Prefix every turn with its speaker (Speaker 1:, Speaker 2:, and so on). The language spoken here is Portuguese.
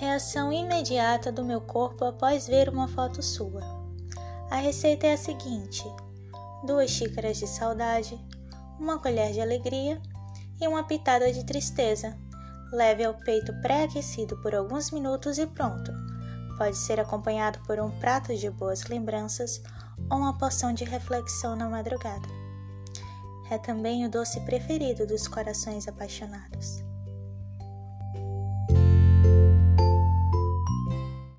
Speaker 1: reação imediata do meu corpo após ver uma foto sua. A receita é a seguinte: duas xícaras de saudade, uma colher de alegria e uma pitada de tristeza. Leve ao peito pré-aquecido por alguns minutos e pronto. Pode ser acompanhado por um prato de boas lembranças ou uma porção de reflexão na madrugada. É também o doce preferido dos corações apaixonados.